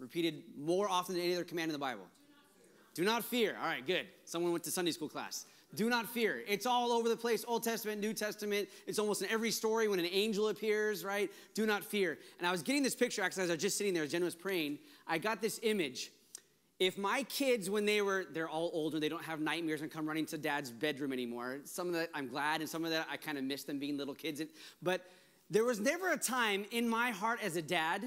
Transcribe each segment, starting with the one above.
repeated more often than any other command in the Bible? Do not fear. All right, good. Someone went to Sunday school class. Do not fear. It's all over the place Old Testament, New Testament. It's almost in every story when an angel appears, right? Do not fear. And I was getting this picture actually as I was just sitting there, as Jen was praying. I got this image. If my kids, when they were, they're all older, they don't have nightmares and come running to dad's bedroom anymore. Some of that I'm glad, and some of that I kind of miss them being little kids. But there was never a time in my heart as a dad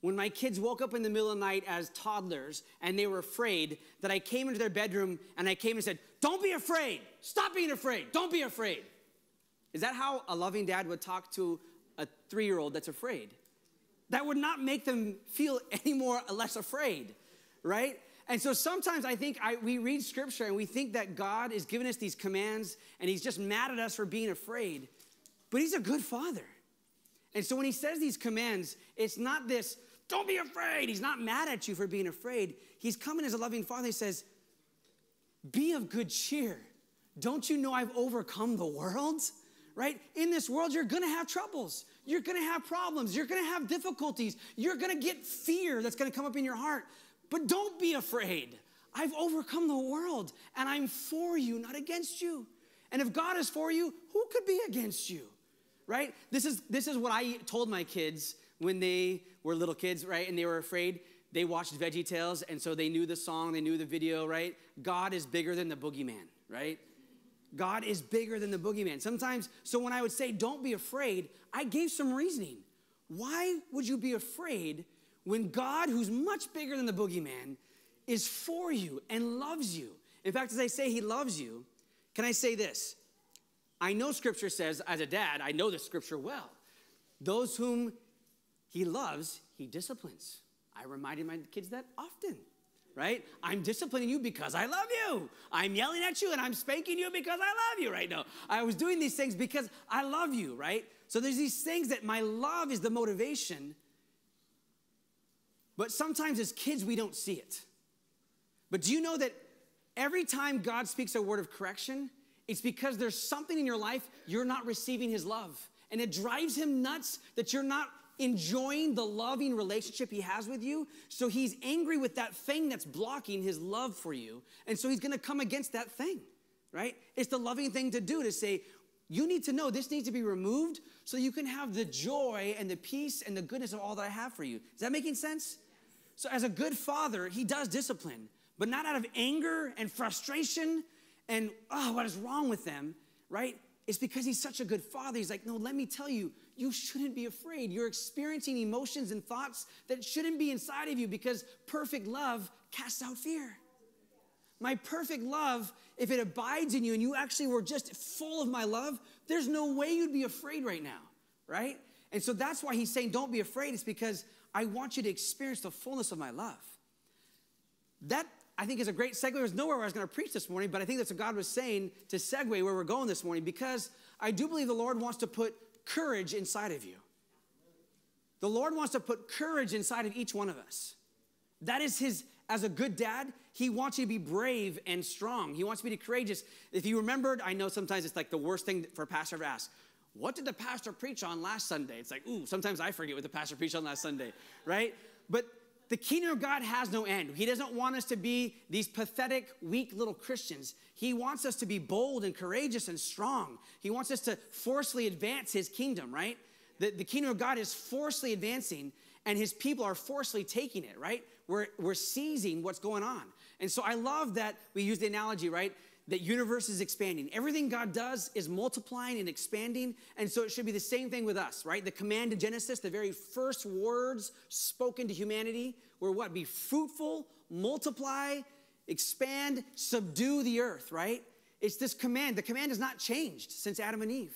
when my kids woke up in the middle of the night as toddlers and they were afraid that I came into their bedroom and I came and said, Don't be afraid. Stop being afraid. Don't be afraid. Is that how a loving dad would talk to a three year old that's afraid? That would not make them feel any more uh, less afraid, right? And so sometimes I think I, we read scripture and we think that God is giving us these commands and he's just mad at us for being afraid. But he's a good father. And so when he says these commands, it's not this, don't be afraid. He's not mad at you for being afraid. He's coming as a loving father. He says, Be of good cheer. Don't you know I've overcome the world? Right? In this world, you're gonna have troubles. You're gonna have problems. You're gonna have difficulties. You're gonna get fear that's gonna come up in your heart. But don't be afraid. I've overcome the world and I'm for you, not against you. And if God is for you, who could be against you? Right? This is this is what I told my kids when they were little kids, right? And they were afraid. They watched Veggie Tales, and so they knew the song, they knew the video, right? God is bigger than the boogeyman, right? God is bigger than the boogeyman. Sometimes, so when I would say, don't be afraid, I gave some reasoning. Why would you be afraid when God, who's much bigger than the boogeyman, is for you and loves you? In fact, as I say he loves you, can I say this? I know scripture says, as a dad, I know the scripture well. Those whom he loves, he disciplines. I reminded my kids that often, right? I'm disciplining you because I love you. I'm yelling at you and I'm spanking you because I love you right now. I was doing these things because I love you, right? So there's these things that my love is the motivation. But sometimes as kids, we don't see it. But do you know that every time God speaks a word of correction, it's because there's something in your life you're not receiving his love. And it drives him nuts that you're not enjoying the loving relationship he has with you. So he's angry with that thing that's blocking his love for you. And so he's gonna come against that thing, right? It's the loving thing to do to say, you need to know this needs to be removed so you can have the joy and the peace and the goodness of all that I have for you. Is that making sense? So, as a good father, he does discipline, but not out of anger and frustration and, oh, what is wrong with them, right? It's because he's such a good father. He's like, no, let me tell you, you shouldn't be afraid. You're experiencing emotions and thoughts that shouldn't be inside of you because perfect love casts out fear. My perfect love, if it abides in you and you actually were just full of my love, there's no way you'd be afraid right now, right? And so that's why he's saying, don't be afraid. It's because I want you to experience the fullness of my love. That, I think, is a great segue. There's nowhere where I was going to preach this morning, but I think that's what God was saying to segue where we're going this morning because I do believe the Lord wants to put courage inside of you. The Lord wants to put courage inside of each one of us. That is his, as a good dad, he wants you to be brave and strong. He wants me to be courageous. If you remembered, I know sometimes it's like the worst thing for a pastor to ask. What did the pastor preach on last Sunday? It's like, ooh, sometimes I forget what the pastor preached on last Sunday, right? But the kingdom of God has no end. He doesn't want us to be these pathetic, weak little Christians. He wants us to be bold and courageous and strong. He wants us to forcefully advance his kingdom, right? The, the kingdom of God is forcefully advancing, and his people are forcefully taking it, right? We're, we're seizing what's going on. And so I love that we use the analogy, right? That universe is expanding. Everything God does is multiplying and expanding, and so it should be the same thing with us, right? The command in Genesis, the very first words spoken to humanity were what? Be fruitful, multiply, expand, subdue the earth, right? It's this command. The command has not changed since Adam and Eve.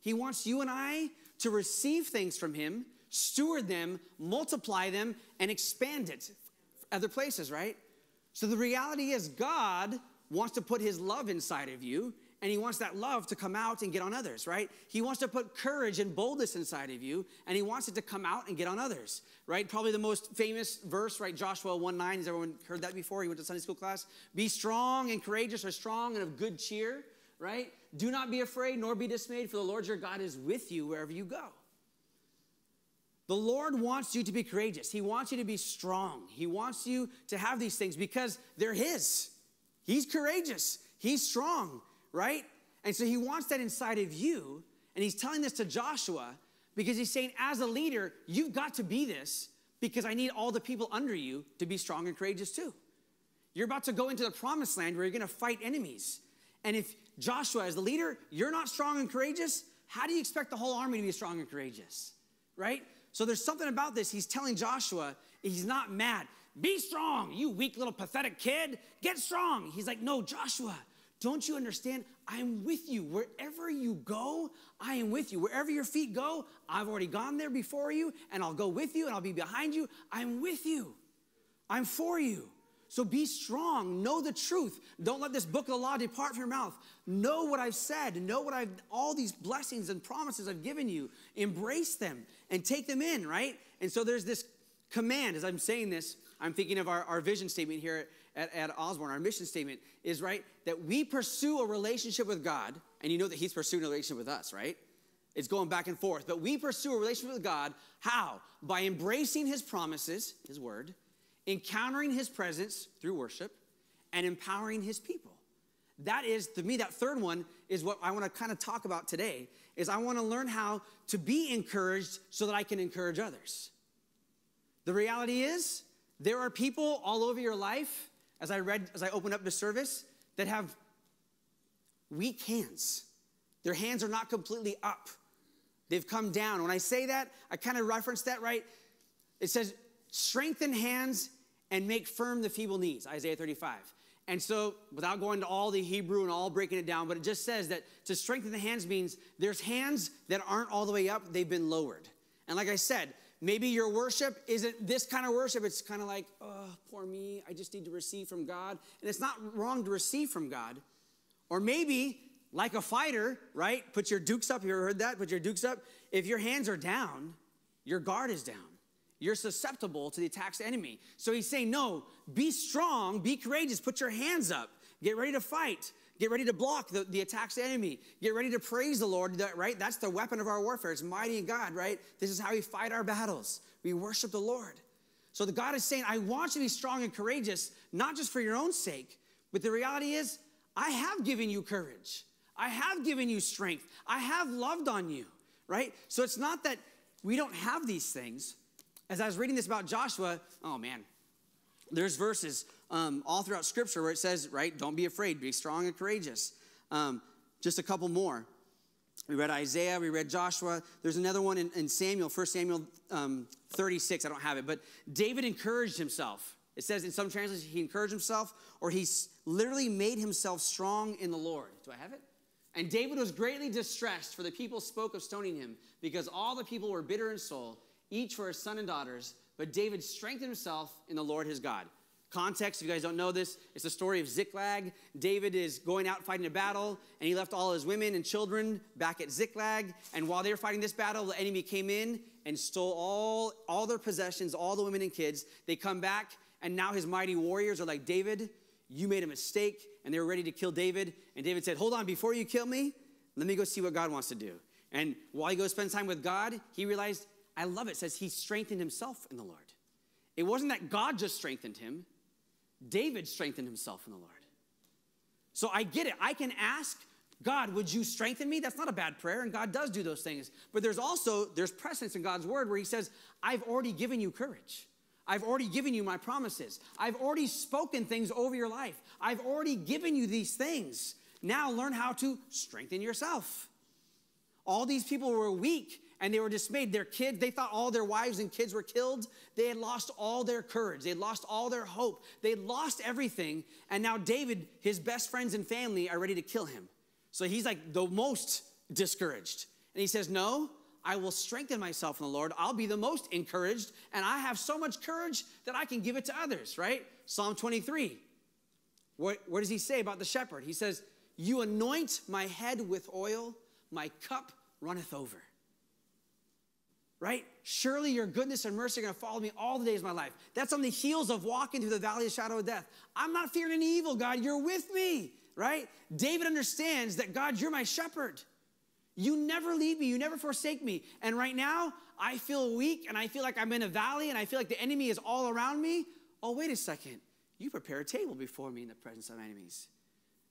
He wants you and I to receive things from him, steward them, multiply them, and expand it other places, right? So the reality is God wants to put his love inside of you and he wants that love to come out and get on others, right? He wants to put courage and boldness inside of you, and he wants it to come out and get on others, right? Probably the most famous verse, right? Joshua 1 9. Has everyone heard that before? He went to Sunday school class. Be strong and courageous, or strong and of good cheer, right? Do not be afraid nor be dismayed, for the Lord your God is with you wherever you go. The Lord wants you to be courageous. He wants you to be strong. He wants you to have these things because they're His. He's courageous, He's strong, right? And so He wants that inside of you. And He's telling this to Joshua because He's saying, as a leader, you've got to be this because I need all the people under you to be strong and courageous too. You're about to go into the promised land where you're gonna fight enemies. And if Joshua, as the leader, you're not strong and courageous, how do you expect the whole army to be strong and courageous? Right? So there's something about this. He's telling Joshua, he's not mad. Be strong, you weak little pathetic kid. Get strong. He's like, no, Joshua, don't you understand? I'm with you. Wherever you go, I am with you. Wherever your feet go, I've already gone there before you, and I'll go with you, and I'll be behind you. I'm with you. I'm for you. So be strong, know the truth. Don't let this book of the law depart from your mouth. Know what I've said, know what I've, all these blessings and promises I've given you. Embrace them and take them in, right? And so there's this command. As I'm saying this, I'm thinking of our, our vision statement here at, at Osborne. Our mission statement is, right, that we pursue a relationship with God, and you know that He's pursuing a relationship with us, right? It's going back and forth. But we pursue a relationship with God. How? By embracing His promises, His word encountering his presence through worship, and empowering his people. That is, to me, that third one is what I want to kind of talk about today, is I want to learn how to be encouraged so that I can encourage others. The reality is, there are people all over your life, as I read, as I opened up the service, that have weak hands. Their hands are not completely up. They've come down. When I say that, I kind of reference that, right? It says, strengthen hands and make firm the feeble knees, Isaiah 35. And so, without going to all the Hebrew and all breaking it down, but it just says that to strengthen the hands means there's hands that aren't all the way up, they've been lowered. And like I said, maybe your worship isn't this kind of worship. It's kind of like, oh, poor me, I just need to receive from God. And it's not wrong to receive from God. Or maybe, like a fighter, right? Put your dukes up. You ever heard that? Put your dukes up. If your hands are down, your guard is down you're susceptible to the attacks of the enemy. So he's saying, no, be strong, be courageous, put your hands up, get ready to fight. Get ready to block the, the attacks the enemy. Get ready to praise the Lord, right? That's the weapon of our warfare. It's mighty in God, right? This is how we fight our battles. We worship the Lord. So the God is saying, I want you to be strong and courageous, not just for your own sake, but the reality is, I have given you courage. I have given you strength. I have loved on you, right? So it's not that we don't have these things, as I was reading this about Joshua, oh man, there's verses um, all throughout Scripture where it says, right, don't be afraid, be strong and courageous. Um, just a couple more. We read Isaiah, we read Joshua. There's another one in, in Samuel, 1 Samuel um, 36. I don't have it, but David encouraged himself. It says in some translations, he encouraged himself, or he literally made himself strong in the Lord. Do I have it? And David was greatly distressed, for the people spoke of stoning him, because all the people were bitter in soul each for his son and daughters. But David strengthened himself in the Lord his God. Context, if you guys don't know this, it's the story of Ziklag. David is going out fighting a battle, and he left all his women and children back at Ziklag. And while they were fighting this battle, the enemy came in and stole all, all their possessions, all the women and kids. They come back, and now his mighty warriors are like, David, you made a mistake. And they were ready to kill David. And David said, Hold on, before you kill me, let me go see what God wants to do. And while he goes spend time with God, he realized I love it. it says he strengthened himself in the Lord. It wasn't that God just strengthened him, David strengthened himself in the Lord. So I get it. I can ask God, would you strengthen me? That's not a bad prayer, and God does do those things. But there's also there's precedence in God's word where He says, "I've already given you courage. I've already given you my promises. I've already spoken things over your life. I've already given you these things. Now learn how to strengthen yourself." All these people were weak and they were dismayed. Their kids, they thought all their wives and kids were killed. They had lost all their courage. They had lost all their hope. They had lost everything. And now David, his best friends and family are ready to kill him. So he's like the most discouraged. And he says, No, I will strengthen myself in the Lord. I'll be the most encouraged. And I have so much courage that I can give it to others, right? Psalm 23. What, what does he say about the shepherd? He says, You anoint my head with oil, my cup runneth over right? Surely your goodness and mercy are going to follow me all the days of my life. That's on the heels of walking through the valley of shadow of death. I'm not fearing any evil, God. You're with me, right? David understands that, God, you're my shepherd. You never leave me, you never forsake me. And right now, I feel weak and I feel like I'm in a valley and I feel like the enemy is all around me. Oh, wait a second. You prepare a table before me in the presence of enemies.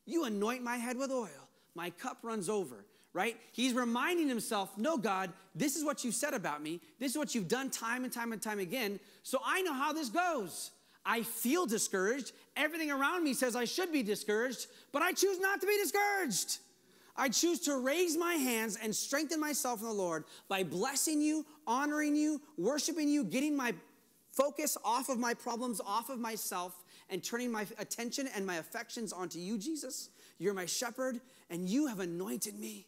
You anoint my head with oil. My cup runs over, right? He's reminding himself, no, God, this is what you said about me. This is what you've done time and time and time again. So I know how this goes. I feel discouraged. Everything around me says I should be discouraged, but I choose not to be discouraged. I choose to raise my hands and strengthen myself in the Lord by blessing you, honoring you, worshiping you, getting my focus off of my problems, off of myself, and turning my attention and my affections onto you, Jesus. You're my shepherd, and you have anointed me.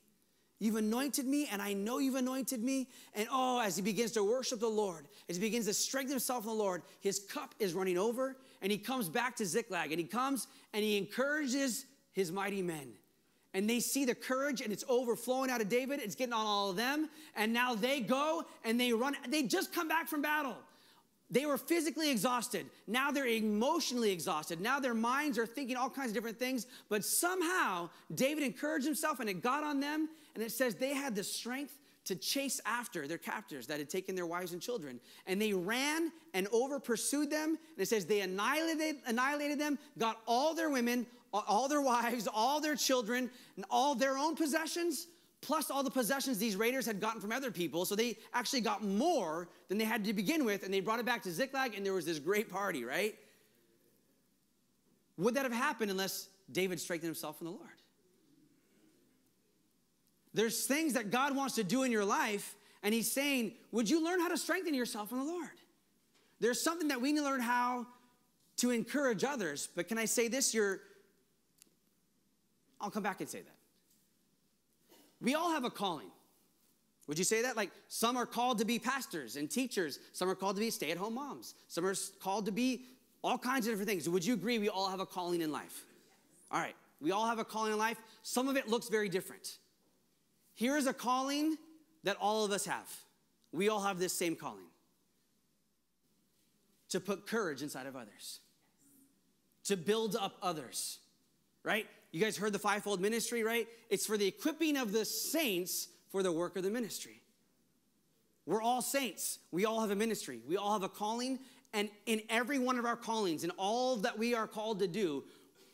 You've anointed me, and I know you've anointed me. And oh, as he begins to worship the Lord, as he begins to strengthen himself in the Lord, his cup is running over, and he comes back to Ziklag, and he comes and he encourages his mighty men. And they see the courage, and it's overflowing out of David. It's getting on all of them. And now they go and they run. They just come back from battle. They were physically exhausted. Now they're emotionally exhausted. Now their minds are thinking all kinds of different things. But somehow David encouraged himself and it got on them. And it says they had the strength to chase after their captors that had taken their wives and children. And they ran and over pursued them. And it says they annihilated, annihilated them, got all their women, all their wives, all their children, and all their own possessions plus all the possessions these raiders had gotten from other people. So they actually got more than they had to begin with, and they brought it back to Ziklag, and there was this great party, right? Would that have happened unless David strengthened himself in the Lord? There's things that God wants to do in your life, and He's saying, Would you learn how to strengthen yourself in the Lord? There's something that we need to learn how to encourage others. But can I say this? You're, I'll come back and say that. We all have a calling. Would you say that? Like some are called to be pastors and teachers, some are called to be stay at home moms, some are called to be all kinds of different things. Would you agree we all have a calling in life? All right, we all have a calling in life. Some of it looks very different. Here is a calling that all of us have. We all have this same calling to put courage inside of others, to build up others, right? You guys heard the fivefold ministry, right? It's for the equipping of the saints for the work of the ministry. We're all saints. We all have a ministry. We all have a calling. And in every one of our callings, in all that we are called to do,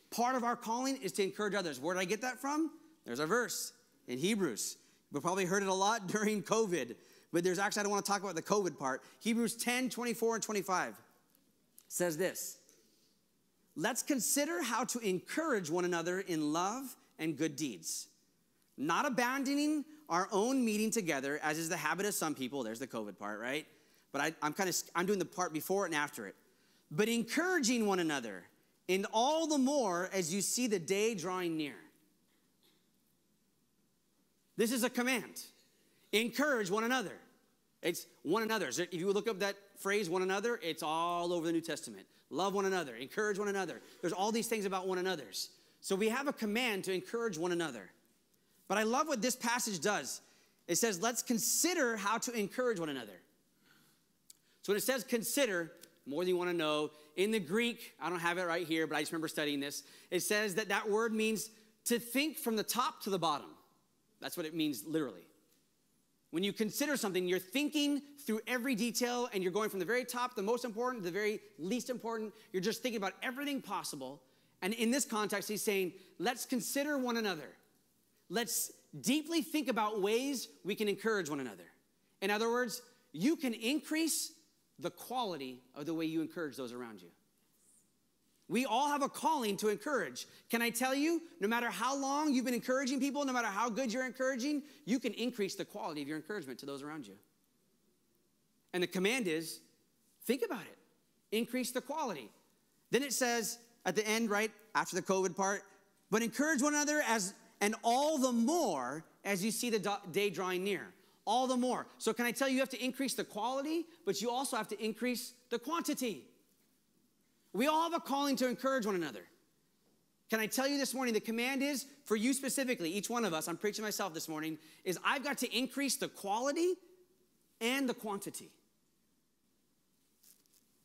part of our calling is to encourage others. Where did I get that from? There's a verse in Hebrews. You've probably heard it a lot during COVID, but there's actually, I don't want to talk about the COVID part. Hebrews 10, 24, and 25 says this let's consider how to encourage one another in love and good deeds, not abandoning our own meeting together, as is the habit of some people. There's the COVID part, right? But I, am kind of I'm doing the part before and after it. But encouraging one another, and all the more as you see the day drawing near. This is a command. Encourage one another. It's one another. If you look up that phrase, one another, it's all over the New Testament. Love one another, encourage one another. There's all these things about one another's. So we have a command to encourage one another. But I love what this passage does. It says, let's consider how to encourage one another. So when it says consider, more than you want to know, in the Greek, I don't have it right here, but I just remember studying this. It says that that word means to think from the top to the bottom. That's what it means literally. When you consider something, you're thinking through every detail and you're going from the very top, the most important, to the very least important. You're just thinking about everything possible. And in this context, he's saying, let's consider one another. Let's deeply think about ways we can encourage one another. In other words, you can increase the quality of the way you encourage those around you. We all have a calling to encourage. Can I tell you, no matter how long you've been encouraging people, no matter how good you're encouraging, you can increase the quality of your encouragement to those around you. And the command is think about it, increase the quality. Then it says at the end, right after the COVID part, but encourage one another as, and all the more as you see the day drawing near. All the more. So, can I tell you, you have to increase the quality, but you also have to increase the quantity. We all have a calling to encourage one another. Can I tell you this morning, the command is for you specifically, each one of us, I'm preaching myself this morning, is I've got to increase the quality and the quantity.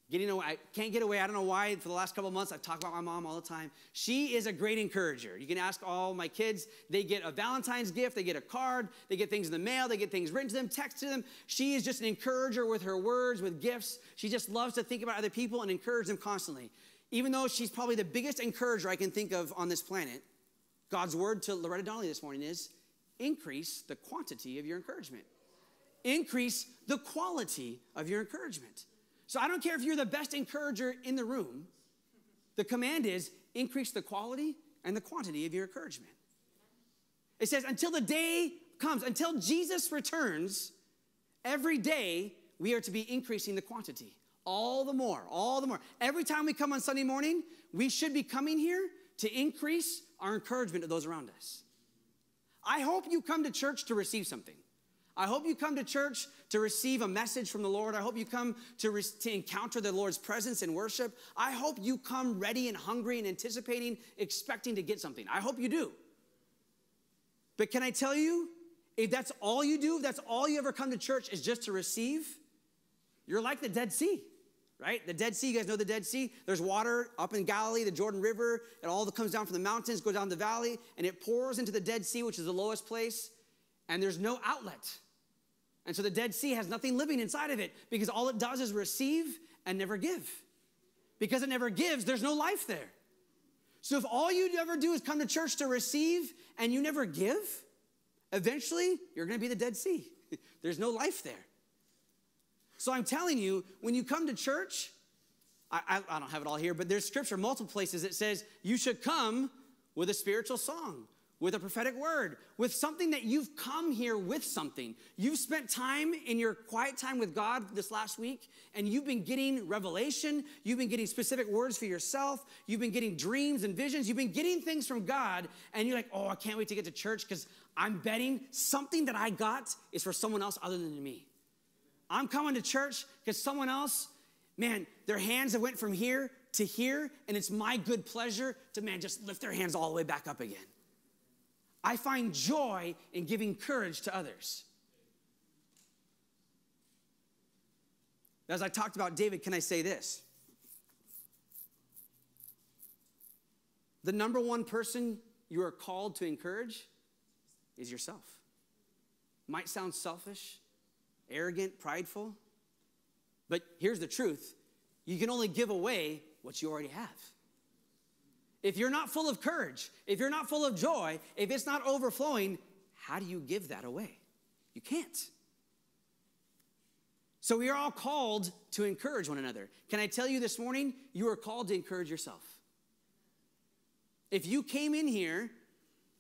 Getting away, I can't get away. I don't know why. For the last couple months, I've talked about my mom all the time. She is a great encourager. You can ask all my kids. They get a Valentine's gift, they get a card, they get things in the mail, they get things written to them, text to them. She is just an encourager with her words, with gifts. She just loves to think about other people and encourage them constantly. Even though she's probably the biggest encourager I can think of on this planet, God's word to Loretta Donnelly this morning is increase the quantity of your encouragement, increase the quality of your encouragement. So I don't care if you're the best encourager in the room, the command is increase the quality and the quantity of your encouragement. It says, until the day comes, until Jesus returns, every day we are to be increasing the quantity. All the more, all the more. Every time we come on Sunday morning, we should be coming here to increase our encouragement to those around us. I hope you come to church to receive something. I hope you come to church to receive a message from the Lord. I hope you come to, re- to encounter the Lord's presence in worship. I hope you come ready and hungry and anticipating, expecting to get something. I hope you do. But can I tell you, if that's all you do, if that's all you ever come to church is just to receive, you're like the Dead Sea, right? The Dead Sea, you guys know the Dead Sea? There's water up in Galilee, the Jordan River. It all that comes down from the mountains, goes down the valley, and it pours into the Dead Sea, which is the lowest place, and there's no outlet. And so the Dead Sea has nothing living inside of it because all it does is receive and never give. Because it never gives, there's no life there. So if all you ever do is come to church to receive and you never give, eventually you're going to be the Dead Sea. there's no life there. So I'm telling you, when you come to church, I, I, I, don't have it all here, but there's scripture multiple places that says you should come with a spiritual song with a prophetic word, with something that you've come here with something. You've spent time in your quiet time with God this last week, and you've been getting revelation. You've been getting specific words for yourself. You've been getting dreams and visions. You've been getting things from God, and you're like, oh, I can't wait to get to church because I'm betting something that I got is for someone else other than me. I'm coming to church because someone else, man, their hands have went from here to here, and it's my good pleasure to, man, just lift their hands all the way back up again. I find joy in giving courage to others. As I talked about David, can I say this? The number one person you are called to encourage is yourself. Might sound selfish, arrogant, prideful, but here's the truth you can only give away what you already have. If you're not full of courage, if you're not full of joy, if it's not overflowing, how do you give that away? You can't. So we are all called to encourage one another. Can I tell you this morning, you are called to encourage yourself. If you came in here,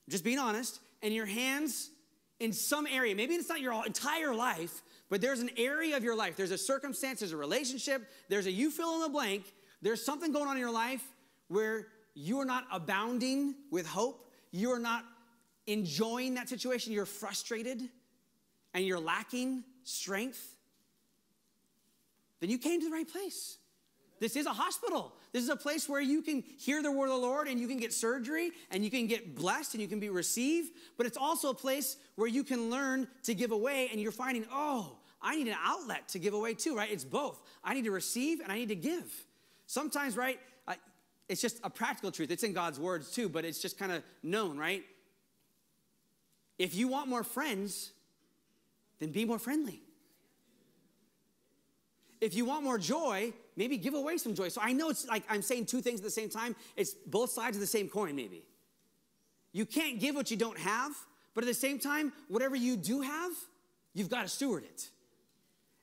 just being honest, and your hands in some area, maybe it's not your entire life, but there's an area of your life, there's a circumstance, there's a relationship, there's a you fill in the blank, there's something going on in your life where you are not abounding with hope, you are not enjoying that situation, you're frustrated and you're lacking strength, then you came to the right place. This is a hospital. This is a place where you can hear the word of the Lord and you can get surgery and you can get blessed and you can be received. But it's also a place where you can learn to give away and you're finding, oh, I need an outlet to give away too, right? It's both. I need to receive and I need to give. Sometimes, right, it's just a practical truth. It's in God's words too, but it's just kind of known, right? If you want more friends, then be more friendly. If you want more joy, maybe give away some joy. So I know it's like I'm saying two things at the same time. It's both sides of the same coin, maybe. You can't give what you don't have, but at the same time, whatever you do have, you've got to steward it.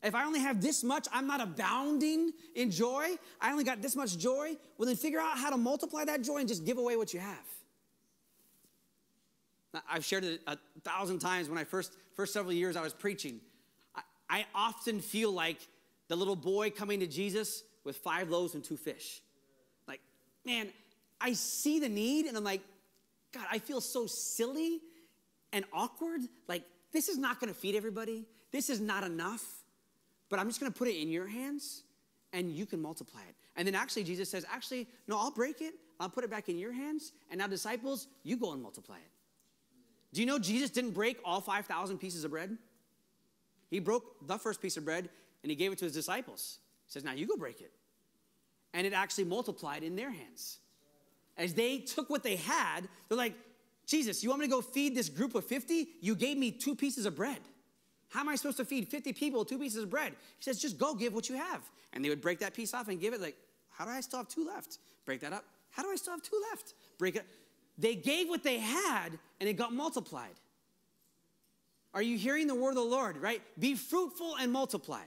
If I only have this much, I'm not abounding in joy. I only got this much joy. Well, then figure out how to multiply that joy and just give away what you have. I've shared it a thousand times when I first, first several years I was preaching. I, I often feel like the little boy coming to Jesus with five loaves and two fish. Like, man, I see the need and I'm like, God, I feel so silly and awkward. Like, this is not gonna feed everybody. This is not enough but I'm just going to put it in your hands and you can multiply it. And then actually, Jesus says, actually, no, I'll break it. I'll put it back in your hands. And now, disciples, you go and multiply it. Do you know Jesus didn't break all 5,000 pieces of bread? He broke the first piece of bread and he gave it to his disciples. He says, now you go break it. and it actually multiplied in their hands. As they took what they had, they're like, Jesus, you want me to go feed this group of 50? You gave me two pieces of bread. How am I supposed to feed 50 people two pieces of bread? He says, just go give what you have. And they would break that piece off and give it, like, how do I still have two left? Break that up. How do I still have two left? Break it. They gave what they had and it got multiplied. Are you hearing the word of the Lord, right? Be fruitful and multiply.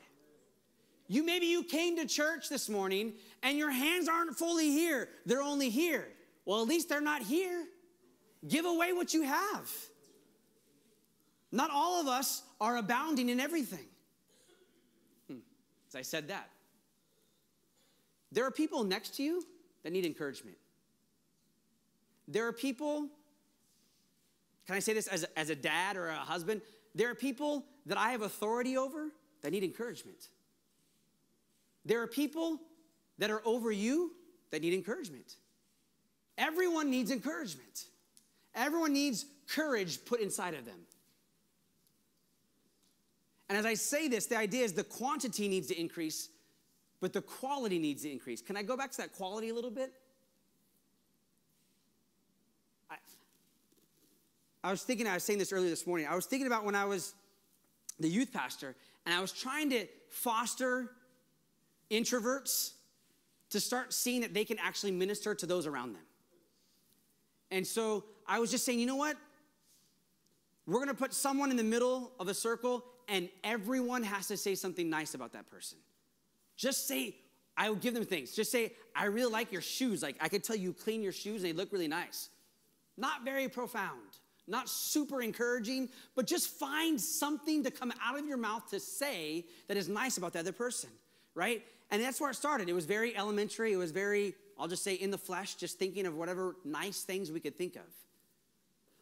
You maybe you came to church this morning and your hands aren't fully here. They're only here. Well, at least they're not here. Give away what you have. Not all of us are abounding in everything. Hmm. As I said that, there are people next to you that need encouragement. There are people, can I say this as a, as a dad or a husband? There are people that I have authority over that need encouragement. There are people that are over you that need encouragement. Everyone needs encouragement. Everyone needs courage put inside of them. And as I say this, the idea is the quantity needs to increase, but the quality needs to increase. Can I go back to that quality a little bit? I, I was thinking, I was saying this earlier this morning. I was thinking about when I was the youth pastor, and I was trying to foster introverts to start seeing that they can actually minister to those around them. And so I was just saying, you know what? We're gonna put someone in the middle of a circle, and everyone has to say something nice about that person. Just say, I will give them things. Just say, I really like your shoes. Like, I could tell you clean your shoes and they look really nice. Not very profound, not super encouraging, but just find something to come out of your mouth to say that is nice about the other person, right? And that's where it started. It was very elementary. It was very, I'll just say, in the flesh, just thinking of whatever nice things we could think of.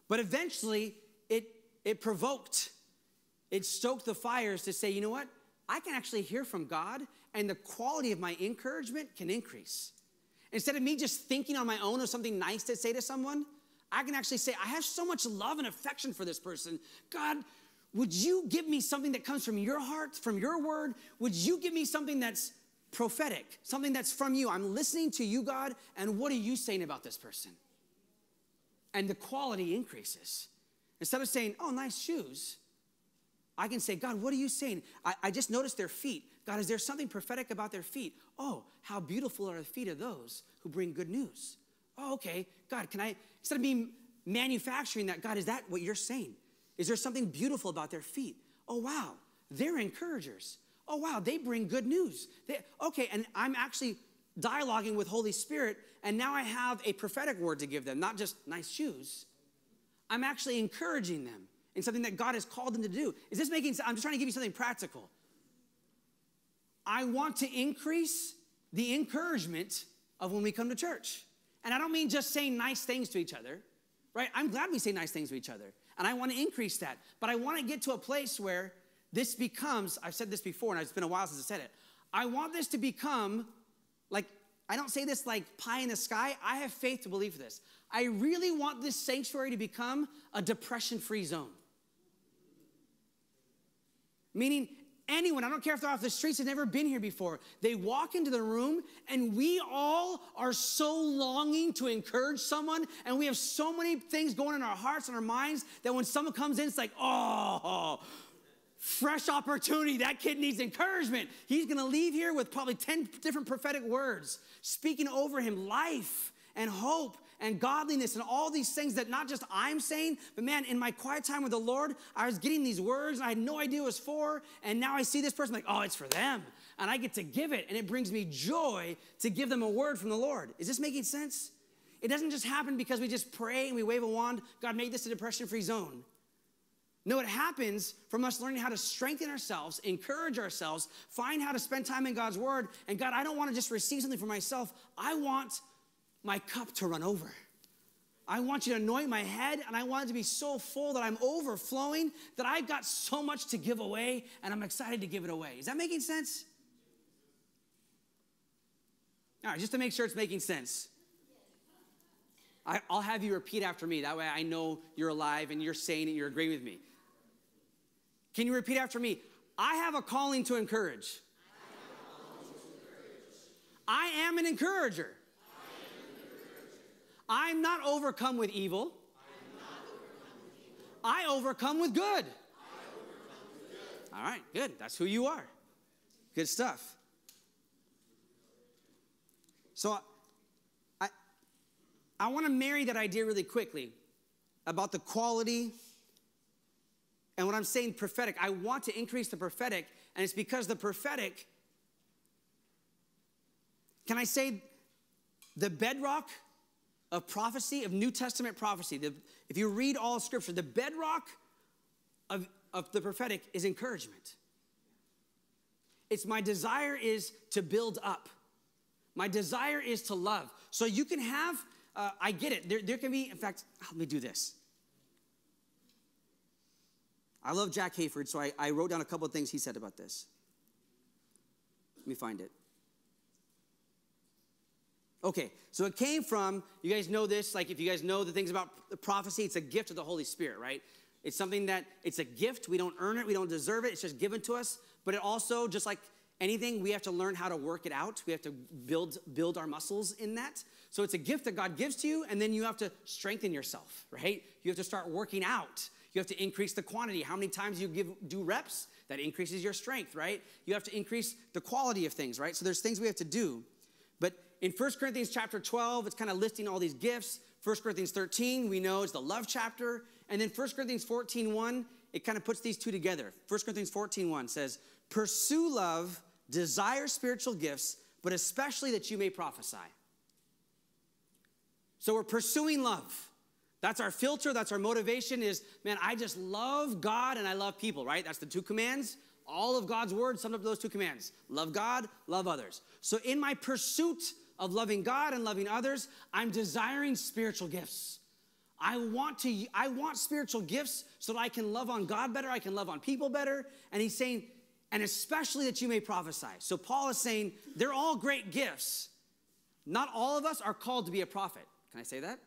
But eventually, it, it provoked, it stoked the fires to say, you know what? I can actually hear from God, and the quality of my encouragement can increase. Instead of me just thinking on my own of something nice to say to someone, I can actually say, I have so much love and affection for this person. God, would you give me something that comes from your heart, from your word? Would you give me something that's prophetic, something that's from you. I'm listening to you, God, and what are you saying about this person? And the quality increases. Instead of saying, oh, nice shoes, I can say, God, what are you saying? I, I just noticed their feet. God, is there something prophetic about their feet? Oh, how beautiful are the feet of those who bring good news. Oh, okay. God, can I, instead of me manufacturing that, God, is that what you're saying? Is there something beautiful about their feet? Oh, wow. They're encouragers oh, wow, they bring good news. They, okay, and I'm actually dialoguing with Holy Spirit, and now I have a prophetic word to give them, not just nice shoes. I'm actually encouraging them in something that God has called them to do. Is this making sense? I'm just trying to give you something practical. I want to increase the encouragement of when we come to church. And I don't mean just saying nice things to each other, right? I'm glad we say nice things to each other. And I want to increase that. But I want to get to a place where this becomes, I've said this before, and it's been a while since I said it. I want this to become like, I don't say this like pie in the sky. I have faith to believe this. I really want this sanctuary to become a depression free zone. Meaning, anyone, I don't care if they're off the streets, they've never been here before, they walk into the room and we all are so longing to encourage someone and we have so many things going in our hearts and our minds that when someone comes in, it's like, oh, fresh opportunity. That kid needs encouragement. He's to leave here with probably 10 different prophetic words, speaking over him life and hope and godliness and all these things that not just I'm saying, but man, in my quiet time with the Lord, I was getting these words and I had no idea it was for. And now I see this person like, oh, it's for them. And I get to give it. And it brings me joy to give them a word from the Lord. Is this making sense? It doesn't just happen because we just pray and we wave a wand. God made this a depression free zone. No, it happens from us learning how to strengthen ourselves, encourage ourselves, find how to spend time in God's word. And God, I don't want to just receive something for myself. I want my cup to run over. I want you to anoint my head, and I want it to be so full that I'm overflowing, that I've got so much to give away, and I'm excited to give it away. Is that making sense? All right, just to make sure it's making sense. I, will have you repeat after me. That way I know you're alive and you're saying it, you're agreeing with me. Can you repeat after me? I have a calling to encourage. I am an encourager. I'm not overcome with evil. I overcome with good. All right, good. That's who you are. Good stuff. So I, I want to marry that idea really quickly about the quality and when I'm saying prophetic, I want to increase the prophetic, and it's because the prophetic, can I say, the bedrock of prophecy, of New Testament prophecy, the, if you read all scripture, the bedrock of, of the prophetic is encouragement. It's my desire is to build up. My desire is to love. So you can have, uh, I get it. There, there can be, in fact, let me do this. I love Jack Hayford, so I, I wrote down a couple of things he said about this. Let me find it. Okay, so it came from, you guys know this, like if you guys know the things about prophecy, it's a gift of the Holy Spirit, right? It's something that, it's a gift. We don't earn it, we don't deserve it, it's just given to us. But it also, just like anything, we have to learn how to work it out. We have to build, build our muscles in that. So it's a gift that God gives to you, and then you have to strengthen yourself, right? You have to start working out. You have to increase the quantity. How many times you give do reps? That increases your strength, right? You have to increase the quality of things, right? So there's things we have to do. But in 1 Corinthians chapter 12, it's kind of listing all these gifts. 1 Corinthians 13, we know is the love chapter. And then 1 Corinthians 14, 1, it kind of puts these two together. 1 Corinthians 14, 1 says, Pursue love, desire spiritual gifts, but especially that you may prophesy. So we're pursuing love. That's our filter, that's our motivation is, man, I just love God and I love people, right? That's the two commands. All of God's word summed up to those two commands love God, love others. So, in my pursuit of loving God and loving others, I'm desiring spiritual gifts. I want to I want spiritual gifts so that I can love on God better, I can love on people better. And he's saying, and especially that you may prophesy. So Paul is saying they're all great gifts. Not all of us are called to be a prophet. Can I say that?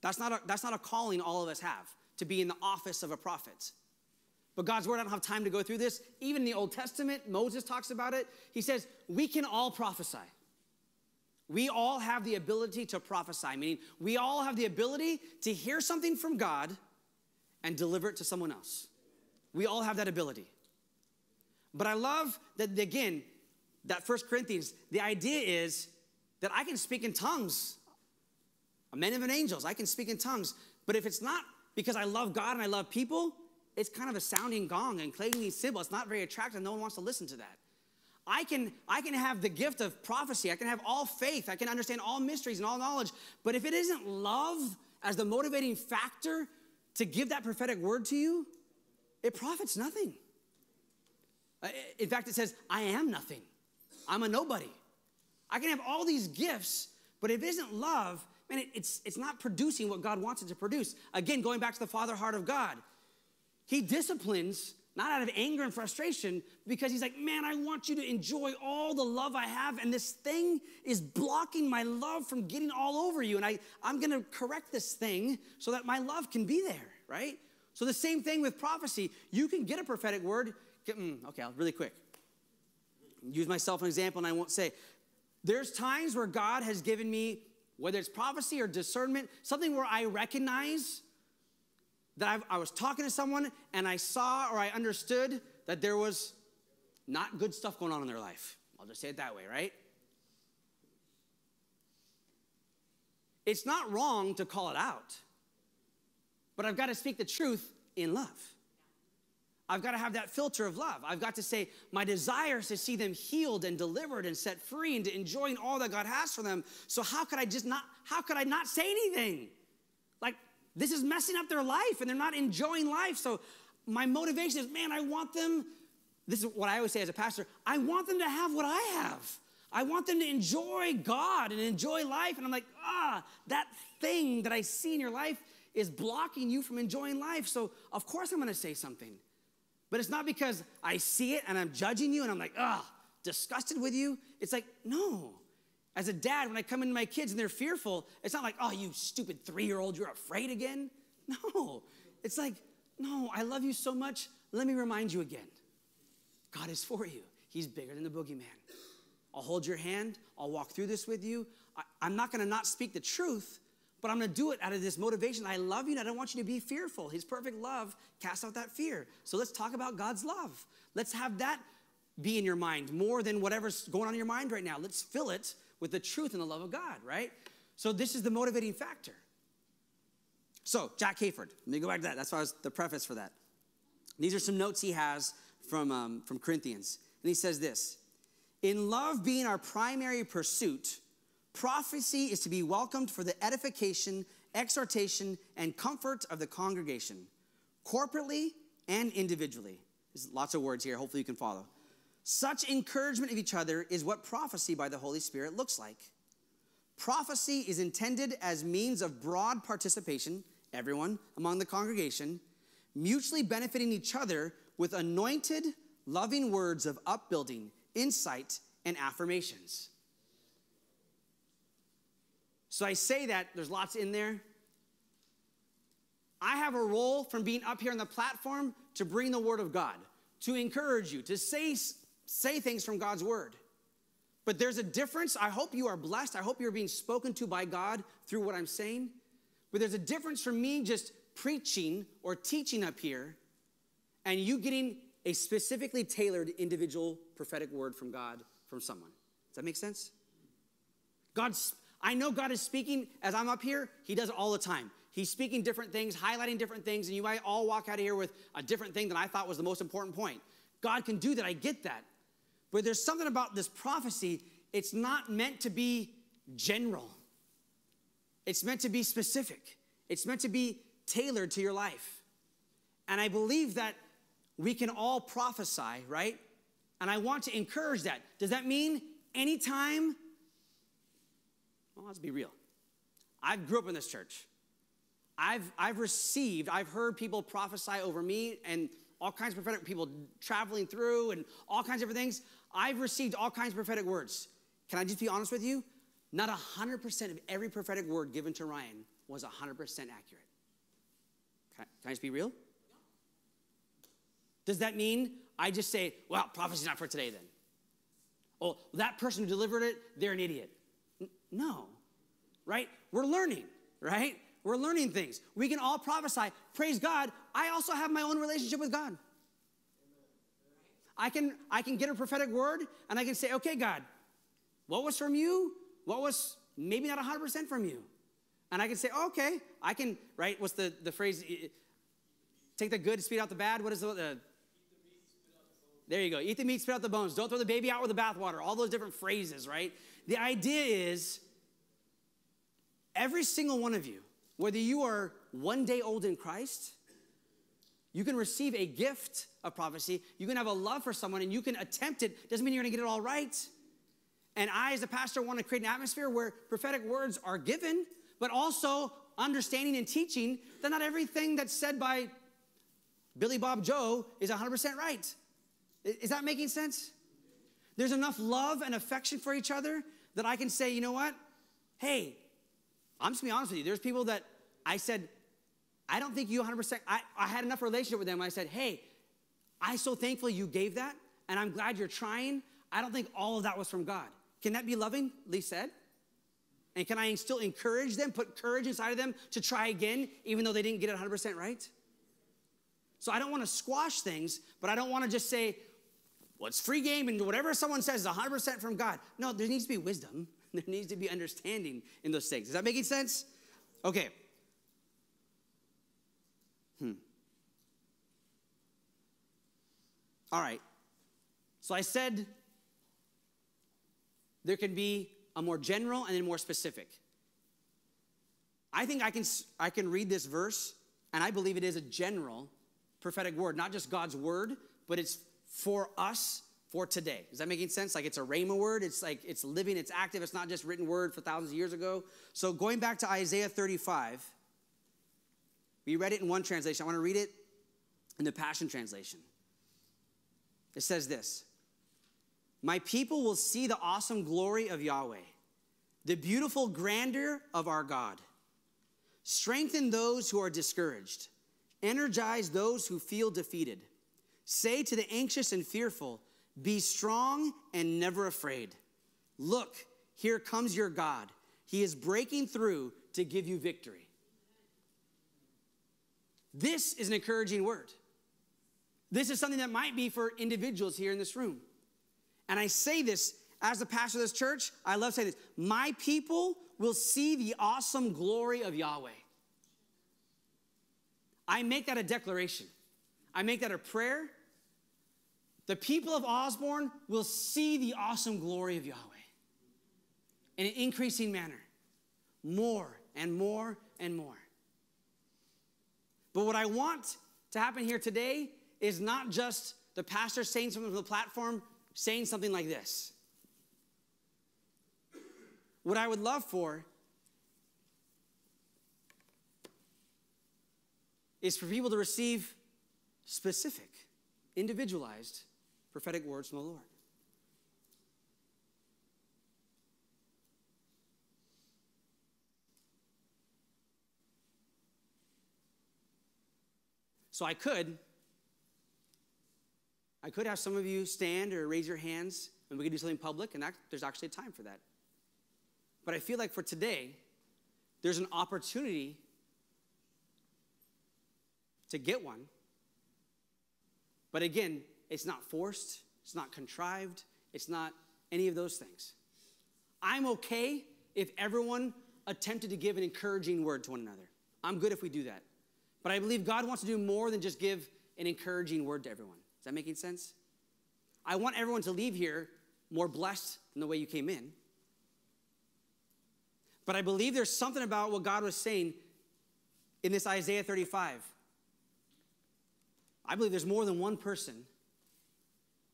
That's not, a, that's not a calling all of us have to be in the office of a prophet. But God's word, I don't have time to go through this. Even in the Old Testament, Moses talks about it. He says, we can all prophesy. We all have the ability to prophesy, meaning we all have the ability to hear something from God and deliver it to someone else. We all have that ability. But I love that, again, that First Corinthians, the idea is that I can speak in tongues A men of angels, I can speak in tongues. But if it's not because I love God and I love people, it's kind of a sounding gong and clanging cymbal. It's not very attractive. No one wants to listen to that. I can, I can have the gift of prophecy. I can have all faith. I can understand all mysteries and all knowledge. But if it isn't love as the motivating factor to give that prophetic word to you, it profits nothing. Uh, in fact, it says, I am nothing. I'm a nobody. I can have all these gifts, but if it isn't love, man, it's, it's not producing what God wants it to produce. Again, going back to the father heart of God, He disciplines not out of anger and frustration, because he's like, man, I want you to enjoy all the love I have, and this thing is blocking my love from getting all over you. And I, I'm gonna correct this thing so that my love can be there, right? So the same thing with prophecy. You can get a prophetic word. Mm, okay, I'll really quick. Use myself an example, and I won't say. There's times where God has given me whether it's prophecy or discernment, something where I recognize that I've, i was talking to someone and I saw or I understood that there was not good stuff going on in their life. I'll just say it that way, right? It's not wrong to call it out, but I've got to speak the truth in love. I've got to have that filter of love. I've got to say, my desire is to see them healed and delivered and set free and enjoying all that God has for them. So how could I just not, how could I not say anything? This is messing up their life and they're not enjoying life. So my motivation is, man, I want them, this is what I always say as a pastor, I want them to have what I have. I want them to enjoy God and enjoy life. And I'm like, ah, that thing that I see in your life is blocking you from enjoying life. So of course I'm gonna say something. But it's not because I see it and I'm judging you and I'm like, ah, disgusted with you. It's like, no. As a dad, when I come into my kids and they're fearful, it's not like, oh, you stupid three year old, you're afraid again. No. It's like, no, I love you so much. Let me remind you again God is for you, He's bigger than the boogeyman. I'll hold your hand. I'll walk through this with you. I, I'm not to not speak the truth, but I'm to do it out of this motivation. I love you and I don't want you to be fearful. His perfect love casts out that fear. So let's talk about God's love. Let's have that be in your mind more than whatever's going on in your mind right now. Let's fill it with the truth and the love of God, right? So this is the motivating factor. So, Jack Hayford, let me go back to that. That's why I was the preface for that. These are some notes he has from, um, from Corinthians. And he says this In love being our primary pursuit, prophecy is to be welcomed for the edification, exhortation, and comfort of the congregation, corporately and individually. There's lots of words here. Hopefully, you can follow. Such encouragement of each other is what prophecy by the Holy Spirit looks like. Prophecy is intended as means of broad participation everyone among the congregation, mutually benefiting each other with anointed, loving words of upbuilding, insight, and affirmations. So I say that, there's lots in there. I have a role from being up here on the platform to bring the word of God, to encourage you, to say, say things from God's word. But there's a difference. I hope you are blessed. I hope you're being spoken to by God through what I'm saying. But there's a difference from me just preaching or teaching up here and you getting a specifically tailored individual prophetic word from God from someone. Does that make sense? God's I know God is speaking as I'm up here, He does it all the time. He's speaking different things, highlighting different things, and you might all walk out of here with a different thing that I thought was the most important point. God can do that, I get that. But there's something about this prophecy, it's not meant to be general. It's meant to be specific, it's meant to be tailored to your life. And I believe that we can all prophesy, right? And I want to encourage that. Does that mean anytime? Well, let's be real. I grew up in this church. I've, I've received, I've heard people prophesy over me and all kinds of prophetic people traveling through and all kinds of different things. I've received all kinds of prophetic words. Can I just be honest with you? Not 100% of every prophetic word given to Ryan was 100% accurate. Can I, can I just be real? Does that mean I just say, well, prophecy's not for today then? Oh, that person who delivered it, they're an idiot. N- no, right? We're learning, right? We're learning things. We can all prophesy. Praise God. I also have my own relationship with God. I can, I can get a prophetic word and I can say, okay, God, what was from you? what was maybe not 100% from you. And I can say, oh, okay, I can, right? What's the, the phrase? Take the good, spit out the bad. What is the, the there you go. Eat the meat, spit out the bones. Don't throw the baby out with the bathwater. All those different phrases, right? The idea is every single one of you, whether you are one day old in Christ, you can receive a gift of prophecy. You can have a love for someone and you can attempt it. Doesn't mean you're going to get it all right. And I, as a pastor, want to create an atmosphere where prophetic words are given, but also understanding and teaching that not everything that's said by Billy Bob Joe is 100% right. Is that making sense? There's enough love and affection for each other that I can say, you know what? Hey, I'm just gonna be honest with you. There's people that I said, I don't think you 100%, I, I had enough relationship with them. I said, hey, I'm so thankful you gave that, and I'm glad you're trying. I don't think all of that was from God. Can that be lovingly said? And can I still encourage them, put courage inside of them to try again, even though they didn't get it 100% right? So I don't want to squash things, but I don't want to just say, well, it's free game and whatever someone says is 100% from God. No, there needs to be wisdom. There needs to be understanding in those things. Is that making sense? Okay. Hmm. All right. So I said there can be a more general and then more specific. I think I can, I can read this verse, and I believe it is a general prophetic word, not just God's word, but it's for us for today. Is that making sense? Like it's a rhema word, it's like it's living, it's active, it's not just written word for thousands of years ago. So going back to Isaiah 35, we read it in one translation. I want to read it in the Passion Translation. It says this my people will see the awesome glory of Yahweh, the beautiful grandeur of our God. Strengthen those who are discouraged, energize those who feel defeated. Say to the anxious and fearful, Be strong and never afraid. Look, here comes your God. He is breaking through to give you victory. This is an encouraging word. This is something that might be for individuals here in this room. And I say this as the pastor of this church, I love saying this. My people will see the awesome glory of Yahweh. I make that a declaration. I make that a prayer. The people of Osborne will see the awesome glory of Yahweh in an increasing manner, more and more and more. But what I want to happen here today is not just the pastor saying something from the platform, saying something like this. What I would love for is for people to receive specific, individualized prophetic words from the Lord. So I could I could have some of you stand or raise your hands and we could do something public, and that, there's actually a time for that. But I feel like for today, there's an opportunity to get one. But again, it's not forced, it's not contrived, it's not any of those things. I'm okay if everyone attempted to give an encouraging word to one another. I'm good if we do that. But I believe God wants to do more than just give an encouraging word to everyone. Is that making sense? I want everyone to leave here more blessed than the way you came in. But I believe there's something about what God was saying in this Isaiah 35. I believe there's more than one person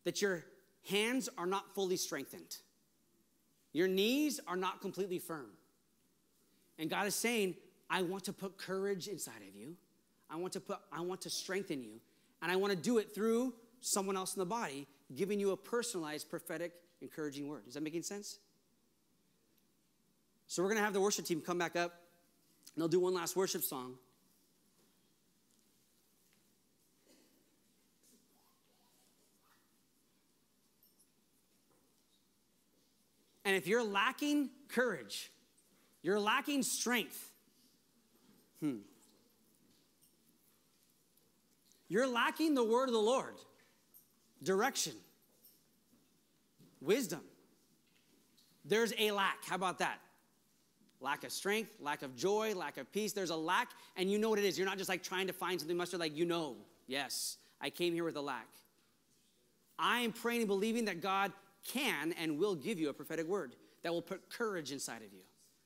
that your hands are not fully strengthened, your knees are not completely firm. And God is saying, I want to put courage inside of you. I want to put I want to strengthen you. And I want to do it through someone else in the body, giving you a personalized, prophetic, encouraging word. Is that making sense? So we're going to have the worship team come back up, and they'll do one last worship song. And if you're lacking courage, you're lacking strength, hmm, you're lacking the word of the Lord, direction, wisdom. There's a lack. How about that? Lack of strength, lack of joy, lack of peace. There's a lack, and you know what it is. You're not just like trying to find something mustard, like you know, yes, I came here with a lack. I am praying and believing that God can and will give you a prophetic word that will put courage inside of you,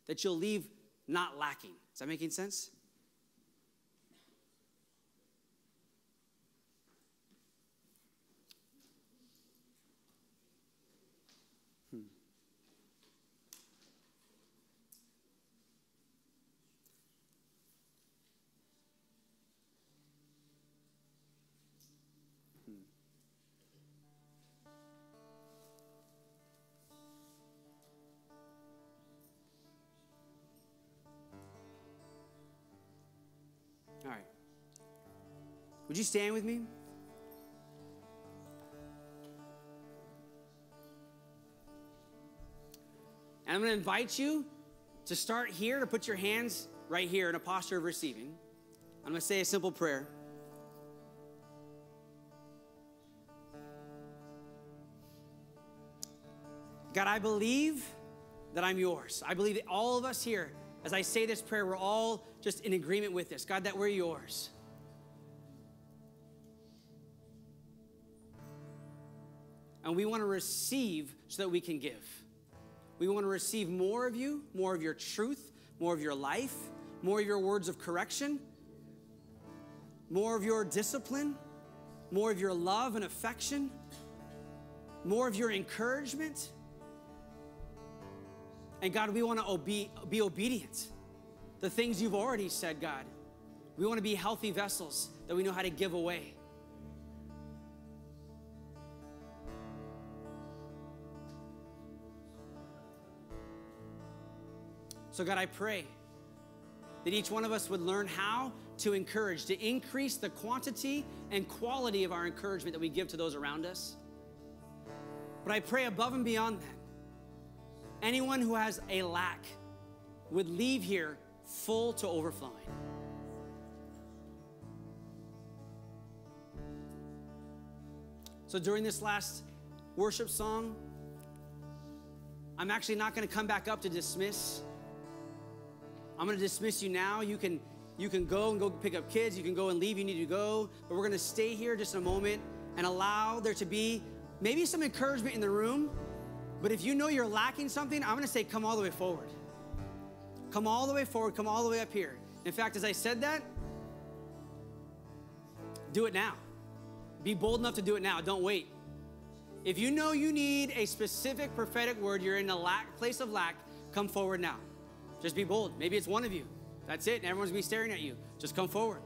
that you'll leave not lacking. Is that making sense? Would you stand with me? And I'm going to invite you to start here, to put your hands right here in a posture of receiving. I'm going to say a simple prayer. God, I believe that I'm yours. I believe that all of us here, as I say this prayer, we're all just in agreement with this. God, that we're yours. and we want to receive so that we can give. We want to receive more of you, more of your truth, more of your life, more of your words of correction, more of your discipline, more of your love and affection, more of your encouragement. And God, we want to obe- be obedient. The things you've already said, God. We want to be healthy vessels that we know how to give away. So, God, I pray that each one of us would learn how to encourage, to increase the quantity and quality of our encouragement that we give to those around us. But I pray above and beyond that, anyone who has a lack would leave here full to overflowing. So during this last worship song, I'm actually not going to come back up to dismiss. I'm going to dismiss you now. You can you can go and go pick up kids. You can go and leave. You need to go. But we're going to stay here just a moment and allow there to be maybe some encouragement in the room. But if you know you're lacking something, I'm going to say come all the way forward. Come all the way forward. Come all the way up here. In fact, as I said that, do it now. Be bold enough to do it now. Don't wait. If you know you need a specific prophetic word, you're in a lack, place of lack, come forward now. Just be bold. Maybe it's one of you. That's it. And everyone's gonna be staring at you. Just come forward.